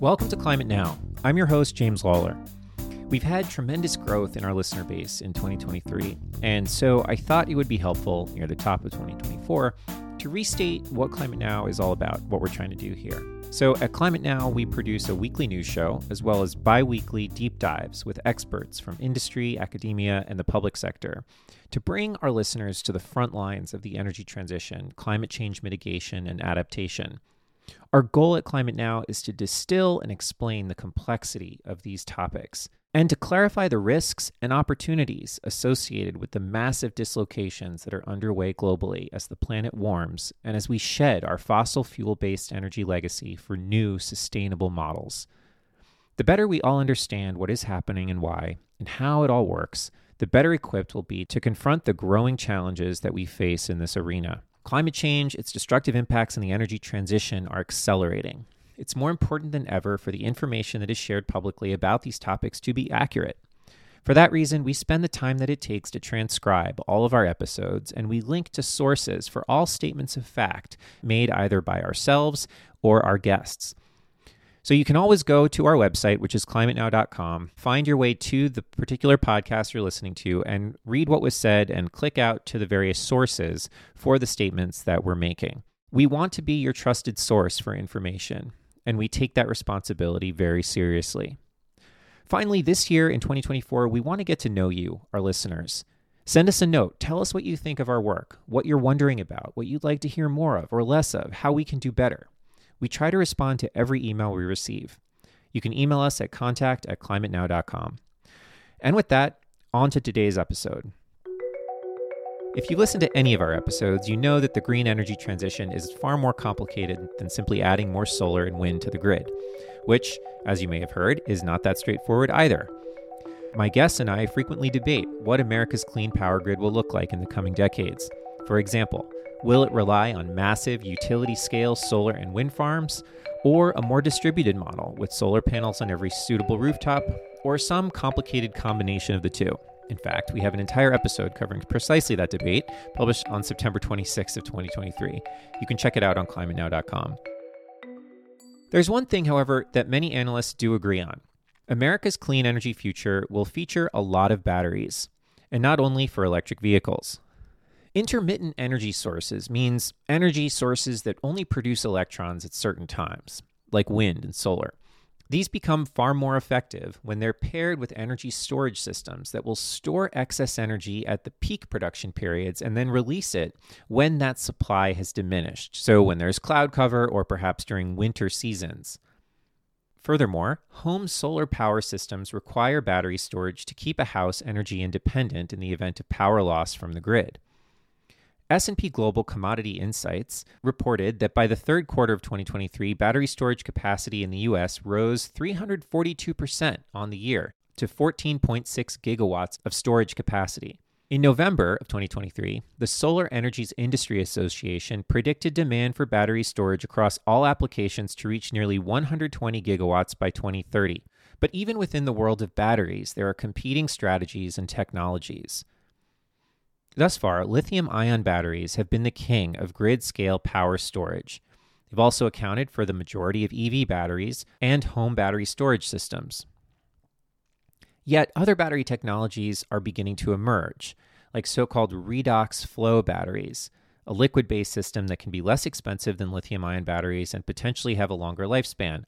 Welcome to Climate Now. I'm your host, James Lawler. We've had tremendous growth in our listener base in 2023, and so I thought it would be helpful near the top of 2024 to restate what Climate Now is all about, what we're trying to do here. So, at Climate Now, we produce a weekly news show as well as bi weekly deep dives with experts from industry, academia, and the public sector to bring our listeners to the front lines of the energy transition, climate change mitigation, and adaptation. Our goal at Climate Now is to distill and explain the complexity of these topics and to clarify the risks and opportunities associated with the massive dislocations that are underway globally as the planet warms and as we shed our fossil fuel based energy legacy for new sustainable models. The better we all understand what is happening and why, and how it all works, the better equipped we'll be to confront the growing challenges that we face in this arena. Climate change, its destructive impacts, and the energy transition are accelerating. It's more important than ever for the information that is shared publicly about these topics to be accurate. For that reason, we spend the time that it takes to transcribe all of our episodes, and we link to sources for all statements of fact made either by ourselves or our guests. So you can always go to our website, which is climatenow.com, find your way to the particular podcast you're listening to, and read what was said and click out to the various sources for the statements that we're making. We want to be your trusted source for information, and we take that responsibility very seriously. Finally, this year in 2024, we want to get to know you, our listeners. Send us a note. Tell us what you think of our work, what you're wondering about, what you'd like to hear more of or less of, how we can do better. We try to respond to every email we receive. You can email us at contact at climatenow.com. And with that, on to today's episode. If you listen to any of our episodes, you know that the green energy transition is far more complicated than simply adding more solar and wind to the grid, which, as you may have heard, is not that straightforward either. My guests and I frequently debate what America's clean power grid will look like in the coming decades. For example, Will it rely on massive utility scale solar and wind farms, or a more distributed model with solar panels on every suitable rooftop, or some complicated combination of the two? In fact, we have an entire episode covering precisely that debate, published on September 26th of 2023. You can check it out on climatenow.com. There's one thing, however, that many analysts do agree on. America's clean energy future will feature a lot of batteries, and not only for electric vehicles. Intermittent energy sources means energy sources that only produce electrons at certain times, like wind and solar. These become far more effective when they're paired with energy storage systems that will store excess energy at the peak production periods and then release it when that supply has diminished. So, when there's cloud cover or perhaps during winter seasons. Furthermore, home solar power systems require battery storage to keep a house energy independent in the event of power loss from the grid. S&P Global Commodity Insights reported that by the third quarter of 2023, battery storage capacity in the US rose 342% on the year to 14.6 gigawatts of storage capacity. In November of 2023, the Solar Energies Industry Association predicted demand for battery storage across all applications to reach nearly 120 gigawatts by 2030. But even within the world of batteries, there are competing strategies and technologies. Thus far, lithium ion batteries have been the king of grid scale power storage. They've also accounted for the majority of EV batteries and home battery storage systems. Yet, other battery technologies are beginning to emerge, like so called redox flow batteries, a liquid based system that can be less expensive than lithium ion batteries and potentially have a longer lifespan.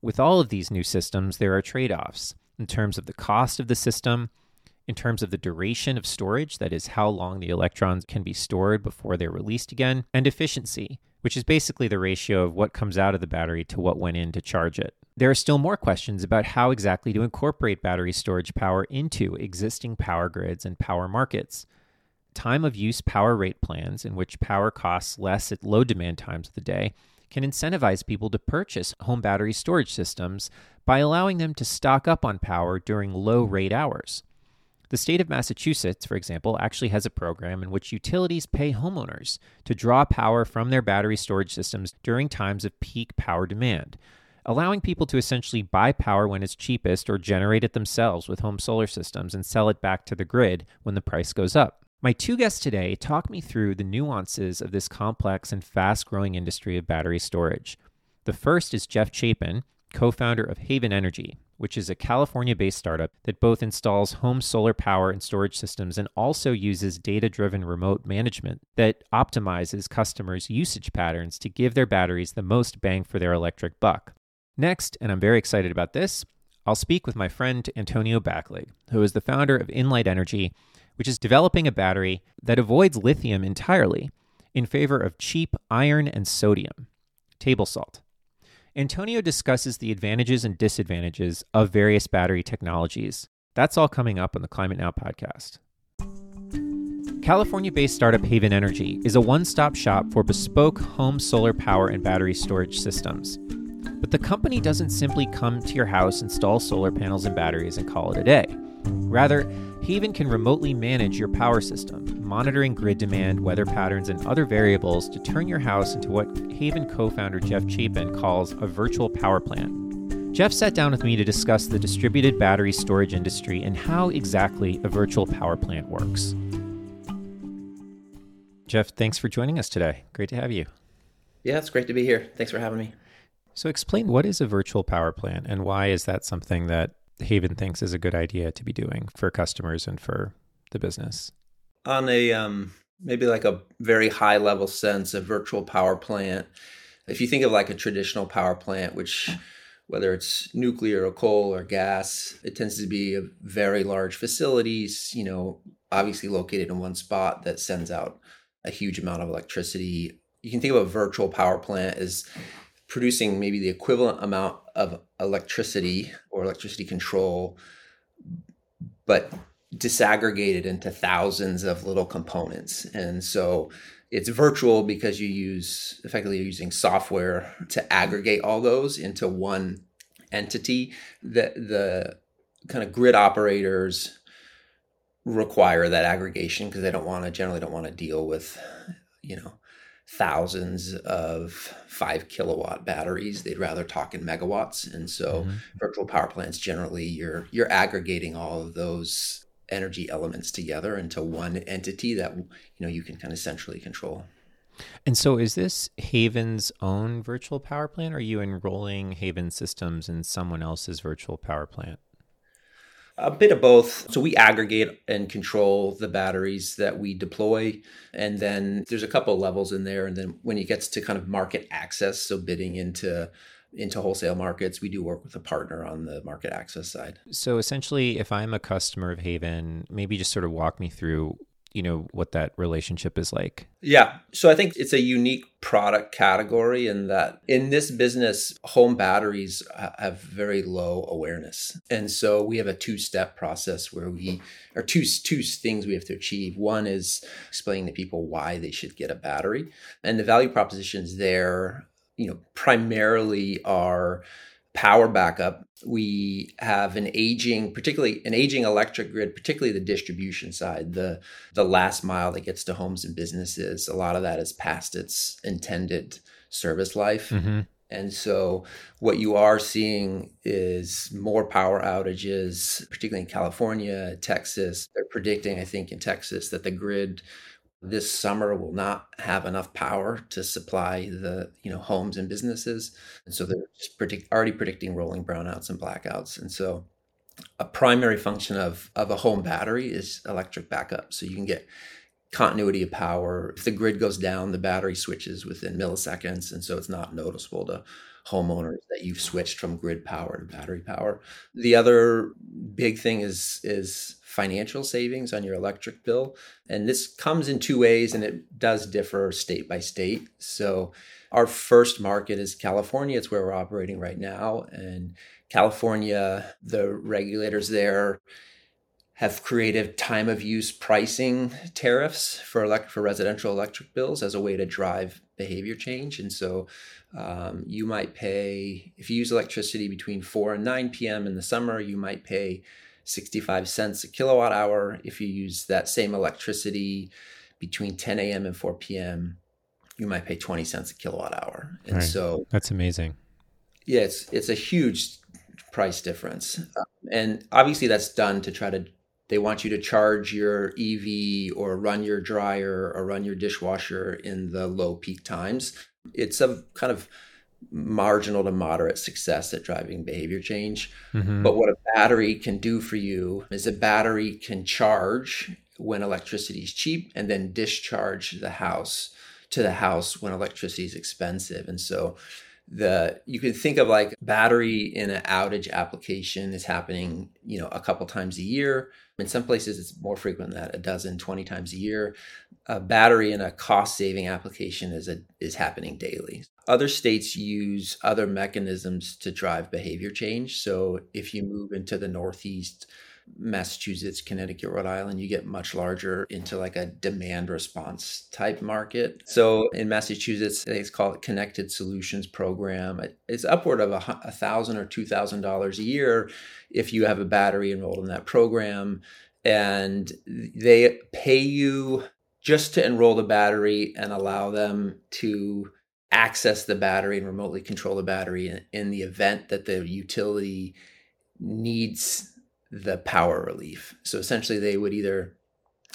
With all of these new systems, there are trade offs in terms of the cost of the system in terms of the duration of storage, that is, how long the electrons can be stored before they're released again, and efficiency, which is basically the ratio of what comes out of the battery to what went in to charge it. There are still more questions about how exactly to incorporate battery storage power into existing power grids and power markets. Time of use power rate plans, in which power costs less at low demand times of the day, can incentivize people to purchase home battery storage systems by allowing them to stock up on power during low rate hours. The state of Massachusetts, for example, actually has a program in which utilities pay homeowners to draw power from their battery storage systems during times of peak power demand, allowing people to essentially buy power when it's cheapest or generate it themselves with home solar systems and sell it back to the grid when the price goes up. My two guests today talk me through the nuances of this complex and fast growing industry of battery storage. The first is Jeff Chapin, co founder of Haven Energy, which is a California based startup that both installs home solar power and storage systems and also uses data driven remote management that optimizes customers' usage patterns to give their batteries the most bang for their electric buck. Next, and I'm very excited about this, I'll speak with my friend Antonio Baclig, who is the founder of Inlyte Energy, which is developing a battery that avoids lithium entirely in favor of cheap iron and sodium, table salt. Antonio discusses the advantages and disadvantages of various battery technologies. That's all coming up on the Climate Now podcast. California based startup Haven Energy is a one stop shop for bespoke home solar power and battery storage systems. But the company doesn't simply come to your house, install solar panels and batteries, and call it a day. Rather, Haven can remotely manage your power system, monitoring grid demand, weather patterns, and other variables to turn your house into what Haven co founder Jeff Chapin calls a virtual power plant. Jeff sat down with me to discuss the distributed battery storage industry and how exactly a virtual power plant works. Jeff, thanks for joining us today. Great to have you. Yeah, it's great to be here. Thanks for having me. So, explain what is a virtual power plant and why is that something that Haven thinks is a good idea to be doing for customers and for the business? On a um, maybe like a very high level sense, a virtual power plant. If you think of like a traditional power plant, which whether it's nuclear or coal or gas, it tends to be a very large facilities, you know, obviously located in one spot that sends out a huge amount of electricity. You can think of a virtual power plant as producing maybe the equivalent amount of electricity or electricity control, but disaggregated into thousands of little components. And so it's virtual because you use effectively you're using software to aggregate all those into one entity. That the kind of grid operators require that aggregation because they don't want to generally don't want to deal with you know thousands of five kilowatt batteries. They'd rather talk in megawatts. And so mm-hmm. virtual power plants generally you're you're aggregating all of those energy elements together into one entity that you know you can kind of centrally control. And so is this Haven's own virtual power plant or are you enrolling Haven systems in someone else's virtual power plant? A bit of both. So we aggregate and control the batteries that we deploy. And then there's a couple levels in there. And then when it gets to kind of market access, so bidding into into wholesale markets, we do work with a partner on the market access side. So essentially, if I'm a customer of Haven, maybe just sort of walk me through you know what that relationship is like? Yeah. So i think it's a unique product category in that in this business home batteries have very low awareness. And so we have a two step process where we are two two things we have to achieve. One is explaining to people why they should get a battery. And the value propositions there you know primarily are power backup. We have an aging, particularly an aging electric grid, particularly the distribution side, the the last mile that gets to homes and businesses. A lot of that is past its intended service life. Mm-hmm. And so, what you are seeing is more power outages, particularly in California, Texas. They're predicting, I think, in Texas that the grid this summer will not have enough power to supply the you know homes and businesses. And so they're predict, already predicting rolling brownouts and blackouts. And so a primary function of of a home battery is electric backup. So you can get continuity of power. If the grid goes down the battery switches within milliseconds. And so it's not noticeable to homeowners that you've switched from grid power to battery power the other big thing is is financial savings on your electric bill. And this comes in two ways and it does differ state by state. So, our first market is California. It's where we're operating right now. And California, the regulators there have created time of use pricing tariffs for elect- for residential electric bills as a way to drive behavior change. And so um, you might pay if you use electricity between 4 and 9 p.m. in the summer, you might pay 65 cents a kilowatt hour. If you use that same electricity between 10 a.m. and 4 p.m., you might pay 20 cents a kilowatt hour. And right. so that's amazing. Yeah, it's, it's a huge price difference. Um, and obviously, that's done to try to they want you to charge your EV or run your dryer or run your dishwasher in the low peak times. It's a kind of marginal to moderate success at driving behavior change. Mm-hmm. But what a battery can do for you is a battery can charge when electricity is cheap and then discharge the house to the house when electricity is expensive. And so the you can think of like battery in an outage application is happening, you know, a couple times a year. In some places it's more frequent than that, a dozen, 20 times a year. A battery in a cost saving application is a, is happening daily. Other states use other mechanisms to drive behavior change. So if you move into the Northeast, Massachusetts, Connecticut, Rhode Island, you get much larger into like a demand response type market. So in Massachusetts, they call it Connected Solutions Program. It's upward of a, a thousand or two thousand dollars a year if you have a battery enrolled in that program, and they pay you just to enroll the battery and allow them to access the battery and remotely control the battery in, in the event that the utility needs the power relief. So essentially, they would either,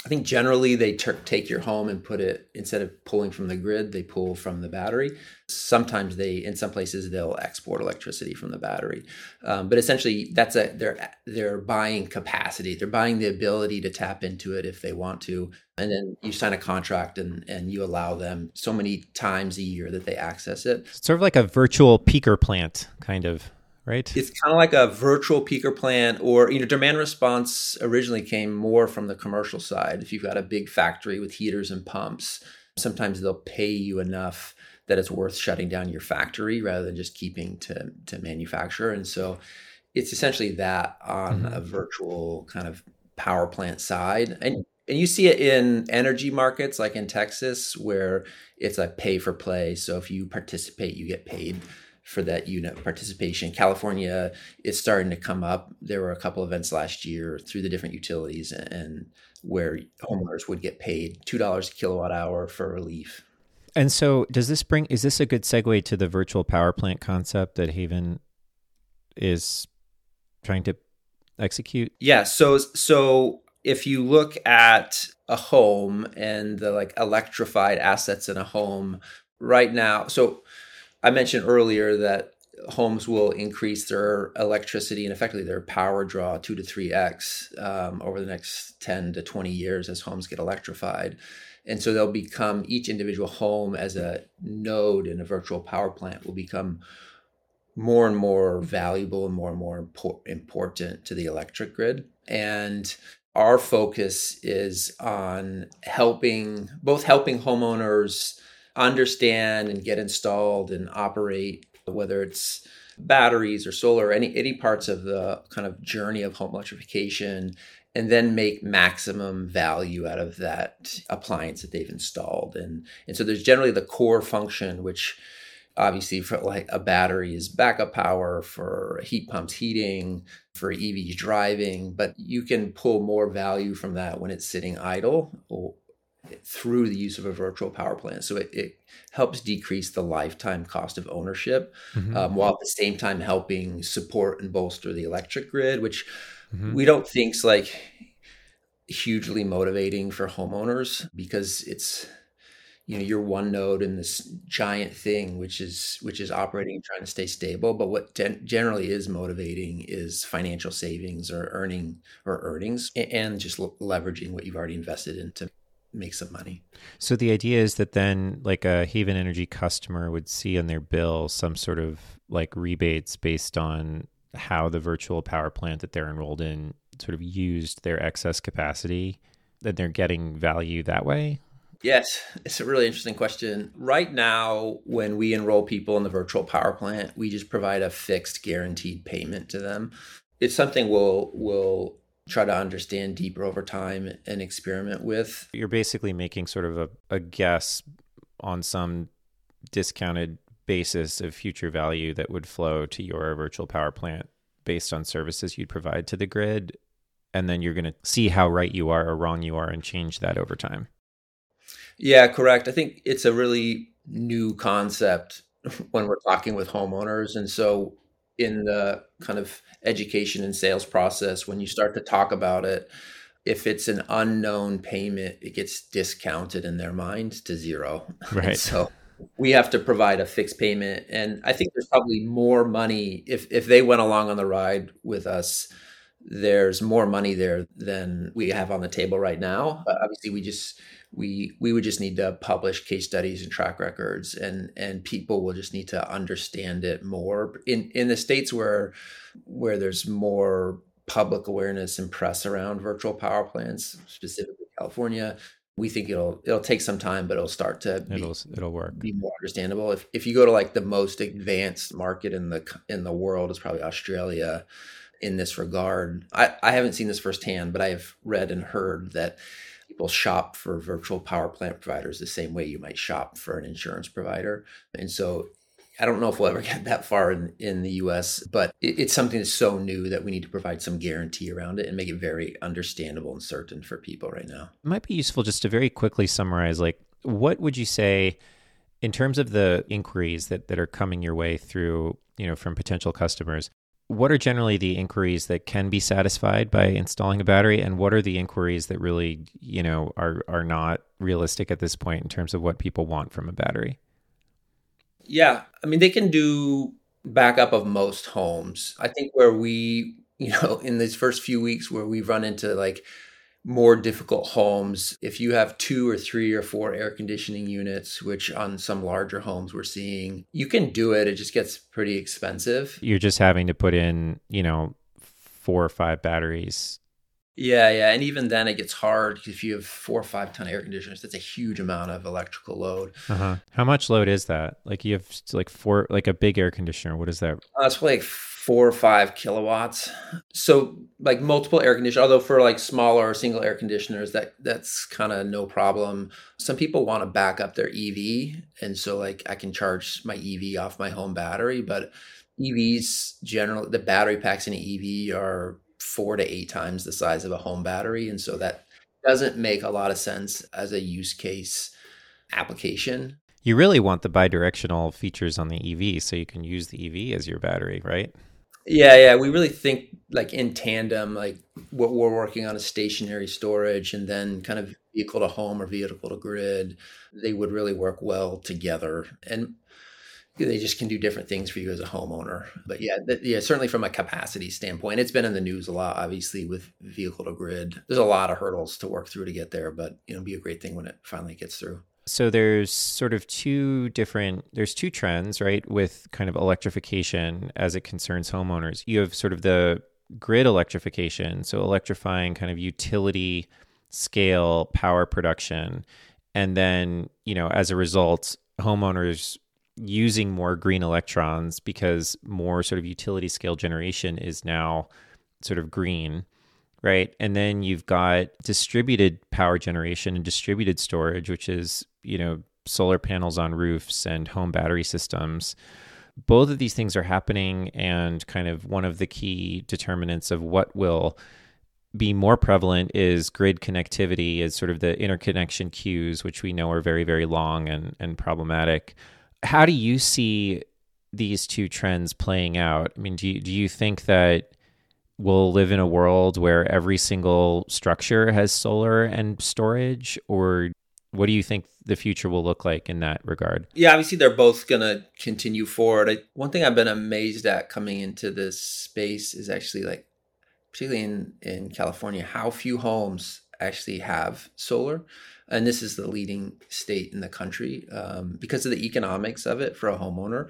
I think generally they take your home and put it, instead of pulling from the grid, they pull from the battery. Sometimes they, in some places, they'll export electricity from the battery. Um, but essentially, that's a, they're, they're buying capacity. They're buying the ability to tap into it if they want to. And then you sign a contract and, and you allow them so many times a year that they access it. It's sort of like a virtual peaker plant, kind of right? It's kind of like a virtual peaker plant, or you know, demand response originally came more from the commercial side. If you've got a big factory with heaters and pumps, sometimes they'll pay you enough that it's worth shutting down your factory rather than just keeping to to manufacture. And so, it's essentially that on mm-hmm. a virtual kind of power plant side, and and you see it in energy markets like in Texas where it's a pay for play. So if you participate, you get paid for that unit participation. California is starting to come up. There were a couple events last year through the different utilities and where homeowners would get paid two dollars a kilowatt hour for relief. And so, does this bring? Is this a good segue to the virtual power plant concept that Haven is trying to execute? Yeah. So, so if you look at a home and the like electrified assets in a home right now, so I mentioned earlier that homes will increase their electricity and effectively their power draw two to three x um, over the next 10 to 20 years as homes get electrified. And so they'll become each individual home as a node in a virtual power plant will become more and more valuable and more and more impor- important to the electric grid. And our focus is on helping both helping homeowners understand and get installed and operate, whether it's batteries or solar, any any parts of the kind of journey of home electrification, and then make maximum value out of that appliance that they've installed. And and so there's generally the core function, which obviously for like a battery is backup power for heat pumps heating for evs driving but you can pull more value from that when it's sitting idle through the use of a virtual power plant. So it, it helps decrease the lifetime cost of ownership mm-hmm. um, while at the same time helping support and bolster the electric grid, which mm-hmm. we don't think's like hugely motivating for homeowners because it's you know you're one node in this giant thing which is which is operating and trying to stay stable but what gen- generally is motivating is financial savings or earning or earnings and just leveraging what you've already invested into make some money. So the idea is that then like a Haven Energy customer would see on their bill some sort of like rebates based on how the virtual power plant that they're enrolled in sort of used their excess capacity that they're getting value that way? Yes, it's a really interesting question. Right now, when we enroll people in the virtual power plant, we just provide a fixed guaranteed payment to them. It's something we'll we'll try to understand deeper over time and experiment with. You're basically making sort of a, a guess on some discounted basis of future value that would flow to your virtual power plant based on services you'd provide to the grid. And then you're going to see how right you are or wrong you are and change that over time. Yeah, correct. I think it's a really new concept when we're talking with homeowners. And so in the kind of education and sales process when you start to talk about it if it's an unknown payment, it gets discounted in their mind to zero. Right. so we have to provide a fixed payment. And I think there's probably more money if, if they went along on the ride with us, there's more money there than we have on the table right now. But obviously we just we we would just need to publish case studies and track records and and people will just need to understand it more in in the states where where there's more public awareness and press around virtual power plants specifically california we think it'll it'll take some time, but it'll start to be, it'll it'll work be more understandable. If if you go to like the most advanced market in the in the world is probably Australia in this regard. I, I haven't seen this firsthand, but I have read and heard that people shop for virtual power plant providers the same way you might shop for an insurance provider. And so I don't know if we'll ever get that far in, in the US, but it, it's something that's so new that we need to provide some guarantee around it and make it very understandable and certain for people right now. It might be useful just to very quickly summarize like what would you say in terms of the inquiries that, that are coming your way through, you know, from potential customers? What are generally the inquiries that can be satisfied by installing a battery and what are the inquiries that really, you know, are are not realistic at this point in terms of what people want from a battery? Yeah, I mean they can do backup of most homes. I think where we, you know, in these first few weeks where we've run into like more difficult homes, if you have two or three or four air conditioning units, which on some larger homes we're seeing, you can do it. It just gets pretty expensive. You're just having to put in, you know, four or five batteries yeah, yeah, and even then it gets hard if you have four or five ton air conditioners. That's a huge amount of electrical load. Uh-huh. How much load is that? Like you have like four, like a big air conditioner. What is that? Uh, it's like four or five kilowatts. So like multiple air conditioners. Although for like smaller single air conditioners, that that's kind of no problem. Some people want to back up their EV, and so like I can charge my EV off my home battery, but EVs generally the battery packs in an EV are four to eight times the size of a home battery. And so that doesn't make a lot of sense as a use case application. You really want the bidirectional features on the EV so you can use the EV as your battery, right? Yeah, yeah. We really think like in tandem, like what we're working on is stationary storage and then kind of vehicle to home or vehicle to grid. They would really work well together. And they just can do different things for you as a homeowner. But yeah, th- yeah, certainly from a capacity standpoint, it's been in the news a lot. Obviously, with vehicle to grid, there's a lot of hurdles to work through to get there. But you know, be a great thing when it finally gets through. So there's sort of two different there's two trends, right, with kind of electrification as it concerns homeowners. You have sort of the grid electrification, so electrifying kind of utility scale power production. And then, you know, as a result, homeowners using more green electrons because more sort of utility scale generation is now sort of green, right? And then you've got distributed power generation and distributed storage, which is, you know, solar panels on roofs and home battery systems. Both of these things are happening, and kind of one of the key determinants of what will be more prevalent is grid connectivity, is sort of the interconnection queues, which we know are very, very long and, and problematic how do you see these two trends playing out? I mean, do you, do you think that we'll live in a world where every single structure has solar and storage, or what do you think the future will look like in that regard? Yeah, obviously they're both going to continue forward. I, one thing I've been amazed at coming into this space is actually like, particularly in in California, how few homes actually have solar and this is the leading state in the country um, because of the economics of it for a homeowner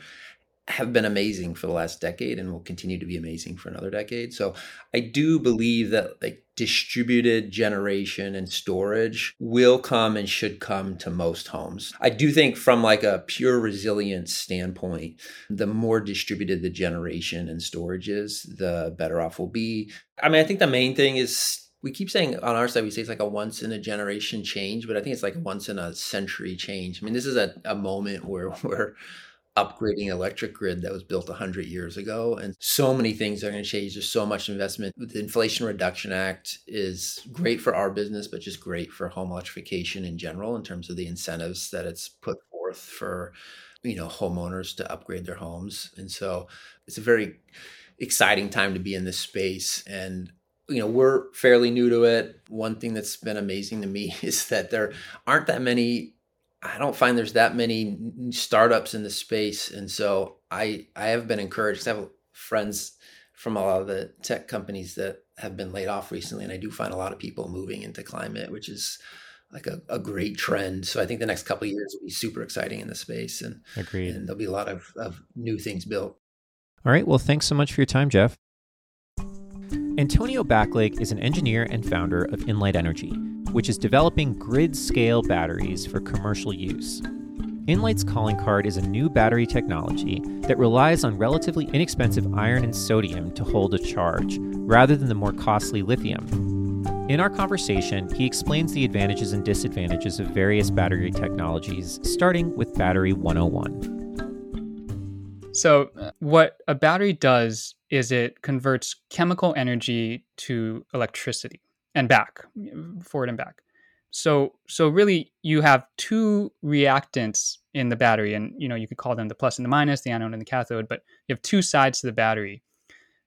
have been amazing for the last decade and will continue to be amazing for another decade. So I do believe that like distributed generation and storage will come and should come to most homes. I do think from like a pure resilience standpoint, the more distributed the generation and storage is, the better off we'll be. I mean, I think the main thing is we keep saying on our side we say it's like a once in a generation change but i think it's like once in a century change i mean this is a, a moment where we're upgrading electric grid that was built 100 years ago. And so many things are going to change. There's so much investment. The inflation reduction act is great for our business but just great for home electrification in general in terms of the incentives that it's put forth for you know homeowners to upgrade their homes. And so it's a very exciting time to be in this space. And you know, we're fairly new to it. One thing that's been amazing to me is that there aren't that many I don't find there's that many startups in the space, and so I I have been encouraged. I have friends from a lot of the tech companies that have been laid off recently, and I do find a lot of people moving into climate, which is like a, a great trend. So I think the next couple of years will be super exciting in the space, and agreed. And there'll be a lot of, of new things built. All right. Well, thanks so much for your time, Jeff. Antonio Baclig is an engineer and founder of Inlyte Energy, which is developing grid scale batteries for commercial use. Inlyte's calling card is a new battery technology that relies on relatively inexpensive iron and sodium to hold a charge, rather than the more costly lithium. In our conversation, he explains the advantages and disadvantages of various battery technologies, starting with Battery 101. So, uh, what a battery does is it converts chemical energy to electricity and back, forward and back. So so really you have two reactants in the battery and you know you could call them the plus and the minus, the anode and the cathode, but you have two sides to the battery.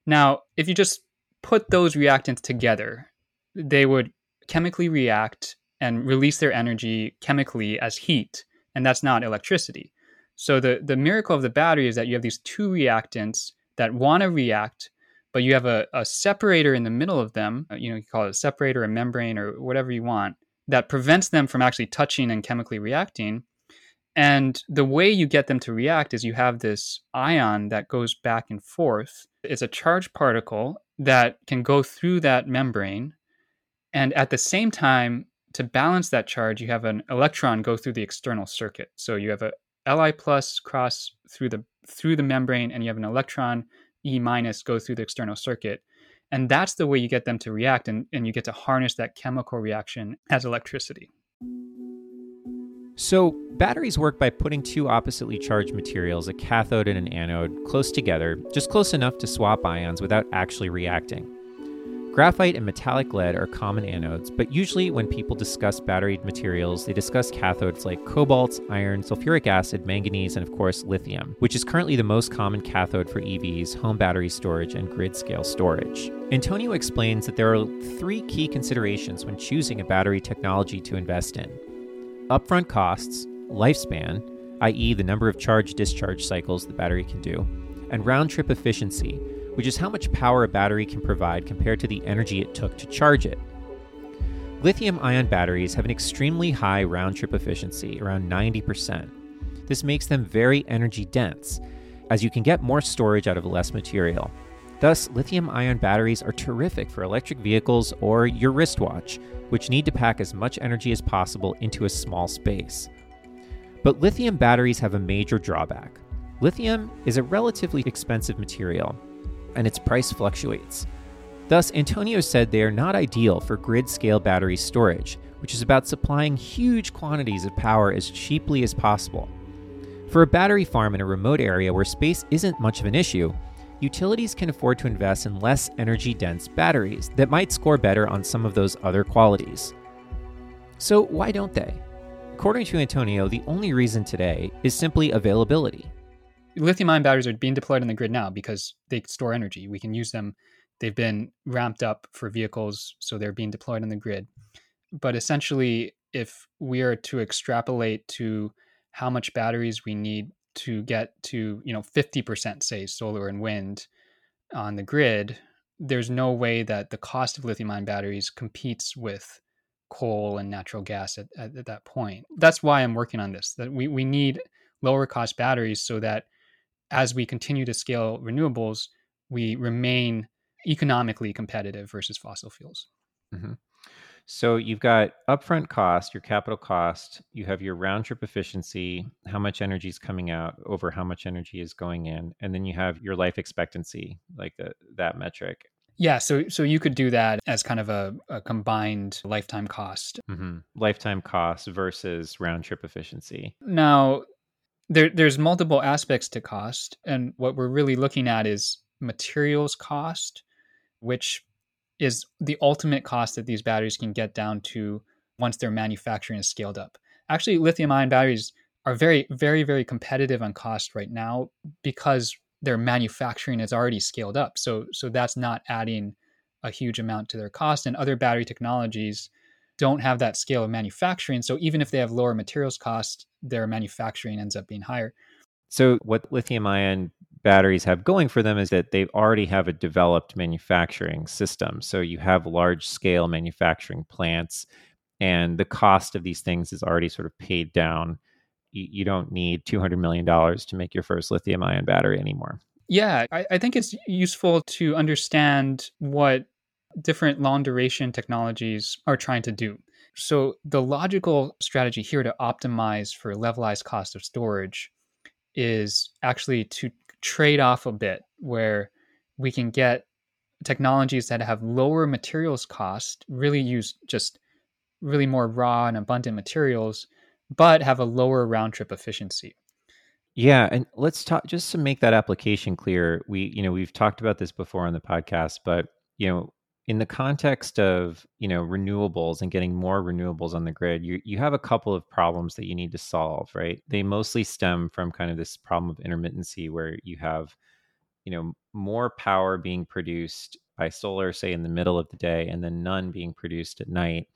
Now, if you just put those reactants together, they would chemically react and release their energy chemically as heat, and that's not electricity. So the the miracle of the battery is that you have these two reactants that want to react, but you have a, a separator in the middle of them. Uh, you know, you call it a separator, a membrane, or whatever you want that prevents them from actually touching and chemically reacting. And the way you get them to react is you have this ion that goes back and forth. It's a charged particle that can go through that membrane. And at the same time, to balance that charge, you have an electron go through the external circuit. So you have a Li plus cross through the through the membrane, and you have an electron E minus go through the external circuit. And that's the way you get them to react, and, and you get to harness that chemical reaction as electricity. So, batteries work by putting two oppositely charged materials, a cathode and an anode, close together, just close enough to swap ions without actually reacting. Graphite and metallic lead are common anodes, but usually when people discuss battery materials, they discuss cathodes like cobalt, iron, sulfuric acid, manganese, and of course lithium, which is currently the most common cathode for EVs, home battery storage, and grid scale storage. Antonio explains that there are three key considerations when choosing a battery technology to invest in upfront costs, lifespan, i.e., the number of charge discharge cycles the battery can do, and round trip efficiency which is how much power a battery can provide compared to the energy it took to charge it. Lithium ion batteries have an extremely high round trip efficiency, around 90%. This makes them very energy dense, as you can get more storage out of less material. Thus, lithium ion batteries are terrific for electric vehicles or your wristwatch, which need to pack as much energy as possible into a small space. But lithium batteries have a major drawback. Lithium is a relatively expensive material, and its price fluctuates. Thus, Antonio said they are not ideal for grid scale battery storage, which is about supplying huge quantities of power as cheaply as possible. For a battery farm in a remote area where space isn't much of an issue, utilities can afford to invest in less energy dense batteries that might score better on some of those other qualities. So, why don't they? According to Antonio, the only reason today is simply availability lithium ion batteries are being deployed on the grid now because they store energy. We can use them. They've been ramped up for vehicles, so they're being deployed on the grid. But essentially, if we are to extrapolate to how much batteries we need to get to, you know, 50% say solar and wind on the grid, there's no way that the cost of lithium ion batteries competes with coal and natural gas at, at, at that point. That's why I'm working on this. That we, we need lower cost batteries so that as we continue to scale renewables, we remain economically competitive versus fossil fuels. Mm-hmm. So you've got upfront cost, your capital cost, you have your round trip efficiency, how much energy is coming out over how much energy is going in, and then you have your life expectancy, like the, that metric. Yeah, so so you could do that as kind of a, a combined lifetime cost. Mm-hmm. Lifetime cost versus round trip efficiency. Now, there, there's multiple aspects to cost, and what we're really looking at is materials cost, which is the ultimate cost that these batteries can get down to once their manufacturing is scaled up. Actually, lithium ion batteries are very, very, very competitive on cost right now because their manufacturing is already scaled up. So, so that's not adding a huge amount to their cost, and other battery technologies don't have that scale of manufacturing. So even if they have lower materials cost, their manufacturing ends up being higher. So what lithium ion batteries have going for them is that they already have a developed manufacturing system. So you have large scale manufacturing plants, and the cost of these things is already sort of paid down. You, you don't need $200 million to make your first lithium ion battery anymore. Yeah, I, I think it's useful to understand what different long duration technologies are trying to do. So, the logical strategy here to optimize for levelized cost of storage is actually to trade off a bit where we can get technologies that have lower materials cost, really use just really more raw and abundant materials, but have a lower round trip efficiency. Yeah, and let's talk just to make that application clear. We, you know, we've talked about this before on the podcast, but you know, in the context of you know renewables and getting more renewables on the grid you you have a couple of problems that you need to solve right? They mostly stem from kind of this problem of intermittency where you have you know more power being produced by solar say in the middle of the day and then none being produced at night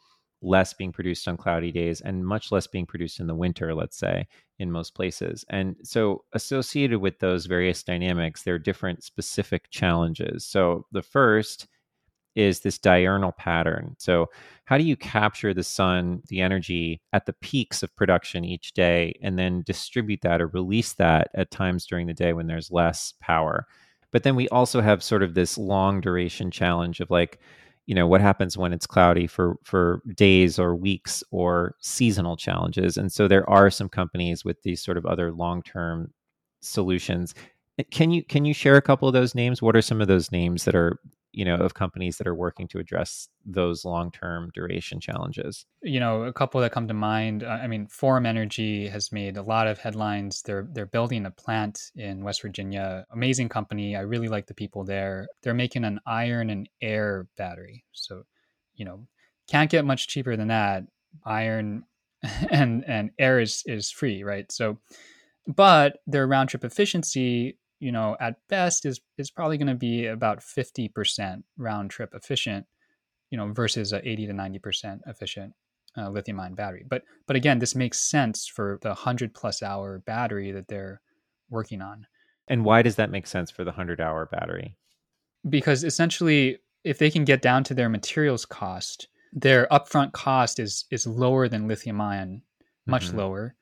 less being produced on cloudy days and much less being produced in the winter let's say in most places. And so associated with those various dynamics there are different specific challenges. So the first is this diurnal pattern. So, how do you capture the sun, the energy at the peaks of production each day, and then distribute that or release that at times during the day when there's less power? But then we also have sort of this long duration challenge of like, you know, what happens when it's cloudy for for days or weeks or seasonal challenges. And so there are some companies with these sort of other long term solutions. Can you can you share a couple of those names? What are some of those names that are you know of companies that are working to address those long-term duration challenges? You know a couple that come to mind uh, i mean Form energy has made a lot of headlines. They're they're building a plant in west virginia. Amazing company. I really like the people there. They're making an iron and air battery. So you know can't get much cheaper than that. Iron and and air is is free right? So but their round trip efficiency you know, at best is is probably going to be about 50% round trip efficient, you know, versus a 80 to 90% efficient uh, lithium ion battery. But but again, this makes sense for the 100 plus hour battery that they're working on. And why does that make sense for the 100 hour battery? Because essentially if they can get down to their materials cost, their upfront cost is is lower than lithium ion, much mm-hmm. lower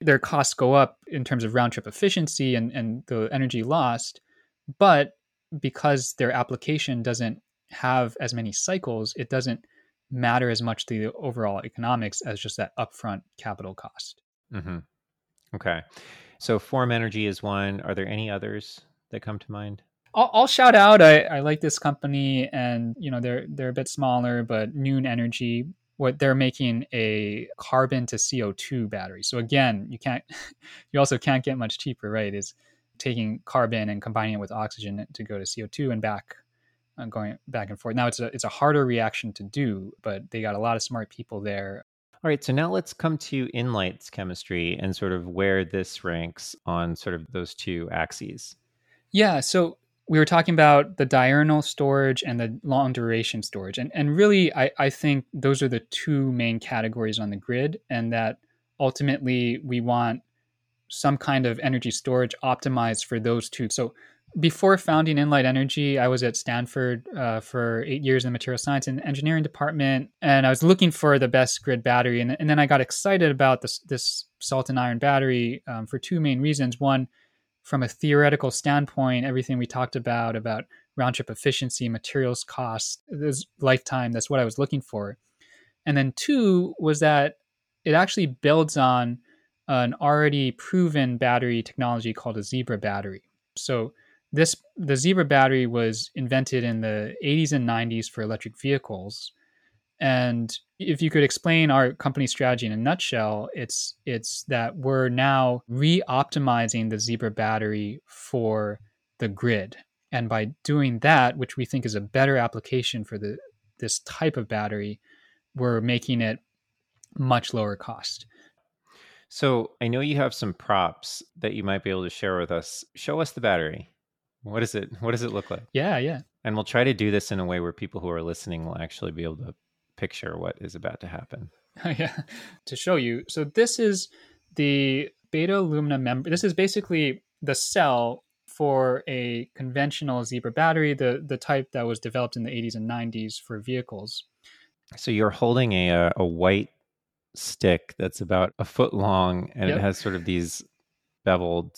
their costs go up in terms of round trip efficiency and, and the energy lost. But because their application doesn't have as many cycles, it doesn't matter as much to the overall economics as just that upfront capital cost. Mm-hmm. Okay. So form Energy is one. Are there any others that come to mind? I'll, I'll shout out. I, I like this company, and you know they're they're a bit smaller, but Noon Energy what they're making a carbon to CO2 battery. So again, you can't, you also can't get much cheaper, right? Is taking carbon and combining it with oxygen to go to CO2 and back, uh, going back and forth. Now it's a it's a harder reaction to do, but they got a lot of smart people there. All right, so now let's come to Inlyte's chemistry and sort of where this ranks on sort of those two axes. Yeah, so we were talking about the diurnal storage and the long duration storage. And, and really, I, I think those are the two main categories on the grid, and that ultimately we want some kind of energy storage optimized for those two. So before founding Inlyte Energy, I was at Stanford uh, for eight years in the material science and engineering department, and I was looking for the best grid battery. And, and then I got excited about this, this salt and iron battery um, for two main reasons. One, from a theoretical standpoint, everything we talked about about round trip efficiency, materials cost, this lifetime, that's what I was looking for. And then two was that it actually builds on an already proven battery technology called a Zebra battery. So this the Zebra battery was invented in the 80s and 90s for electric vehicles and if you could explain our company strategy in a nutshell, it's it's that we're now re-optimizing the Zebra battery for the grid. And by doing that, which we think is a better application for the this type of battery, we're making it much lower cost. So I know you have some props that you might be able to share with us. Show us the battery. What is it? What does it look like? Yeah, yeah. And we'll try to do this in a way where people who are listening will actually be able to picture what is about to happen. yeah, to show you. So this is the beta alumina member. This is basically the cell for a conventional Zebra battery, the the type that was developed in the 80s and 90s for vehicles. So you're holding a uh, a white stick that's about a foot long, and yep. it has sort of these beveled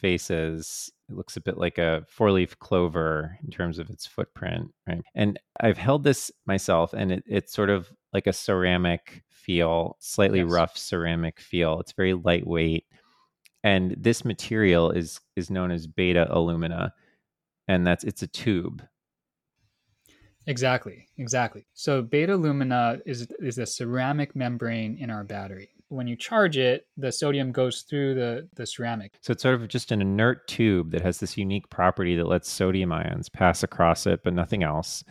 faces. It looks a bit like a four leaf clover in terms of its footprint, right? And I've held this myself, and it, it's sort of like a ceramic feel, slightly yes. rough ceramic feel. It's very lightweight. And this material is is known as beta alumina, and that's it's a tube. Exactly, exactly. So beta alumina is is a ceramic membrane in our battery. When you charge it, the sodium goes through the the ceramic. So it's sort of just an inert tube that has this unique property that lets sodium ions pass across it, but nothing else.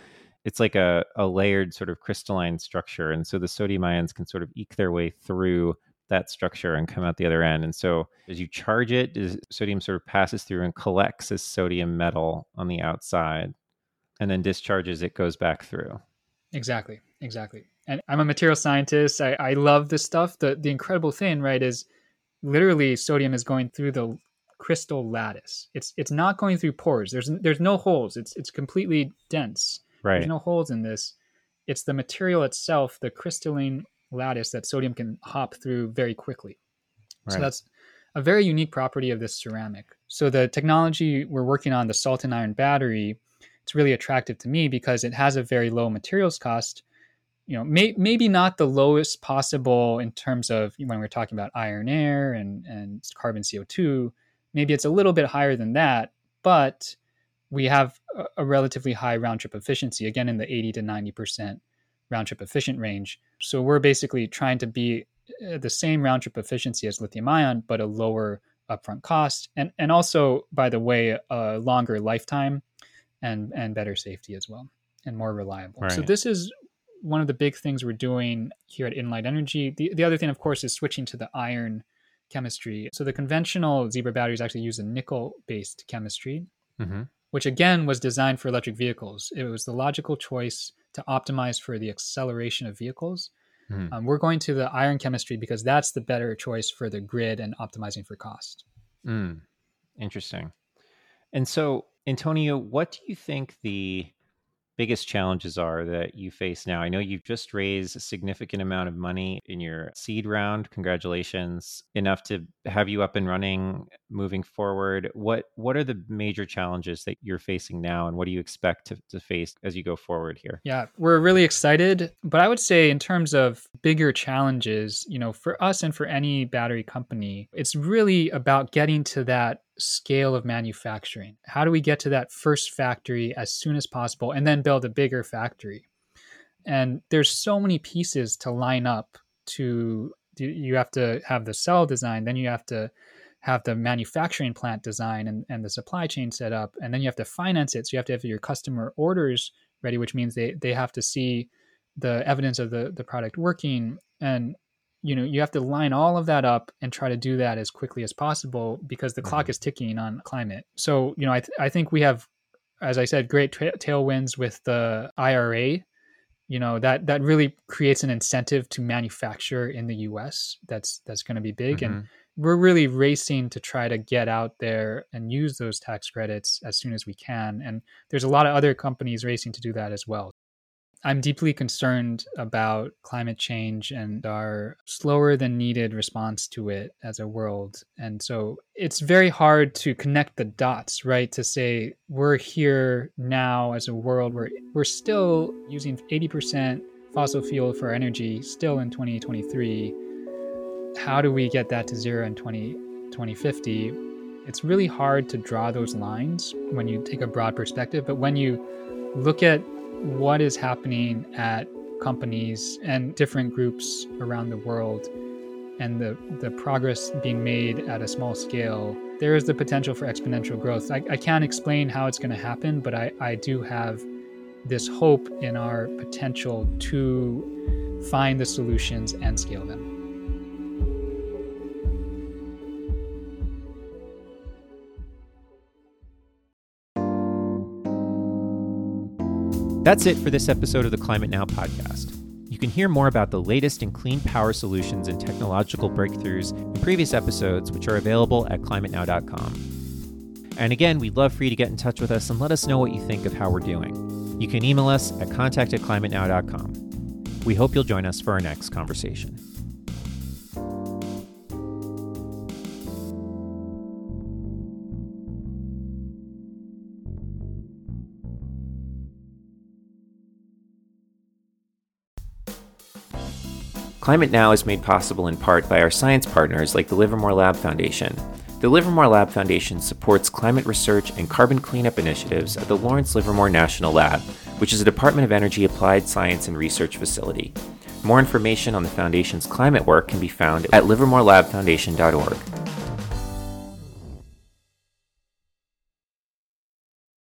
It's like a, a layered sort of crystalline structure. And so the sodium ions can sort of eke their way through that structure and come out the other end. And so as you charge it, sodium sort of passes through and collects as sodium metal on the outside and then discharges it goes back through. Exactly. Exactly. And I'm a material scientist. I, I love this stuff. The the incredible thing, right, is literally sodium is going through the crystal lattice. It's it's not going through pores. There's there's no holes. It's it's completely dense. Right. There's no holes in this. It's the material itself, the crystalline lattice that sodium can hop through very quickly. Right. So that's a very unique property of this ceramic. So the technology we're working on, the salt and iron battery, it's really attractive to me because it has a very low materials cost. You know, may, maybe not the lowest possible in terms of when we're talking about iron air and, and carbon CO2. Maybe it's a little bit higher than that, but we have a, a relatively high round trip efficiency, again in the 80 to 90% round trip efficient range. So we're basically trying to be uh, the same round trip efficiency as lithium ion, but a lower upfront cost, and and also by the way, a longer lifetime, and and better safety as well, and more reliable. Right. So this is one of the big things we're doing here at Inlyte Energy. The the other thing, of course, is switching to the iron chemistry. So the conventional Zebra batteries actually use a nickel based chemistry. Mm-hmm. Which again was designed for electric vehicles. It was the logical choice to optimize for the acceleration of vehicles. Mm. Um, we're going to the iron chemistry because that's the better choice for the grid and optimizing for cost. Mm. Interesting. And so, Antonio, what do you think the biggest challenges are that you face now? I know you've just raised a significant amount of money in your seed round. Congratulations. Enough to have you up and running moving forward. What what are the major challenges that you're facing now and what do you expect to, to face as you go forward here? Yeah, we're really excited. But I would say in terms of bigger challenges, you know, for us and for any battery company, it's really about getting to that scale of manufacturing? How do we get to that first factory as soon as possible and then build a bigger factory? And there's so many pieces to line up to you have to have the cell design, then you have to have the manufacturing plant design and, and the supply chain set up, and then you have to finance it. So you have to have your customer orders ready, which means they, they have to see the evidence of the, the product working. And you know you have to line all of that up and try to do that as quickly as possible because the mm-hmm. clock is ticking on climate. So you know i, th- I think we have as i said great tra- tailwinds with the ira you know that that really creates an incentive to manufacture in the us that's that's going to be big. Mm-hmm. and we're really racing to try to get out there and use those tax credits as soon as we can. And there's a lot of other companies racing to do that as well I'm deeply concerned about climate change and our slower than needed response to it as a world. And so it's very hard to connect the dots, right? To say we're here now as a world where we're still using 80% fossil fuel for energy, still in 2023. How do we get that to zero in 20, 2050? It's really hard to draw those lines when you take a broad perspective, but when you look at what is happening at companies and different groups around the world and the, the progress being made at a small scale, there is the potential for exponential growth. I, I can't explain how it's going to happen, but I, I do have this hope in our potential to find the solutions and scale them. That's it for this episode of the Climate Now podcast. You can hear more about the latest in clean power solutions and technological breakthroughs in previous episodes, which are available at climatenow.com. And again, we'd love for you to get in touch with us and let us know what you think of how we're doing. You can email us at contact at climatenow.com. We hope you'll join us for our next conversation. Climate Now is made possible in part by our science partners like the Livermore Lab Foundation. The Livermore Lab Foundation supports climate research and carbon cleanup initiatives at the Lawrence Livermore National Lab, which is a Department of Energy applied science and research facility. More information on the Foundation's climate work can be found at livermorelabfoundation.org.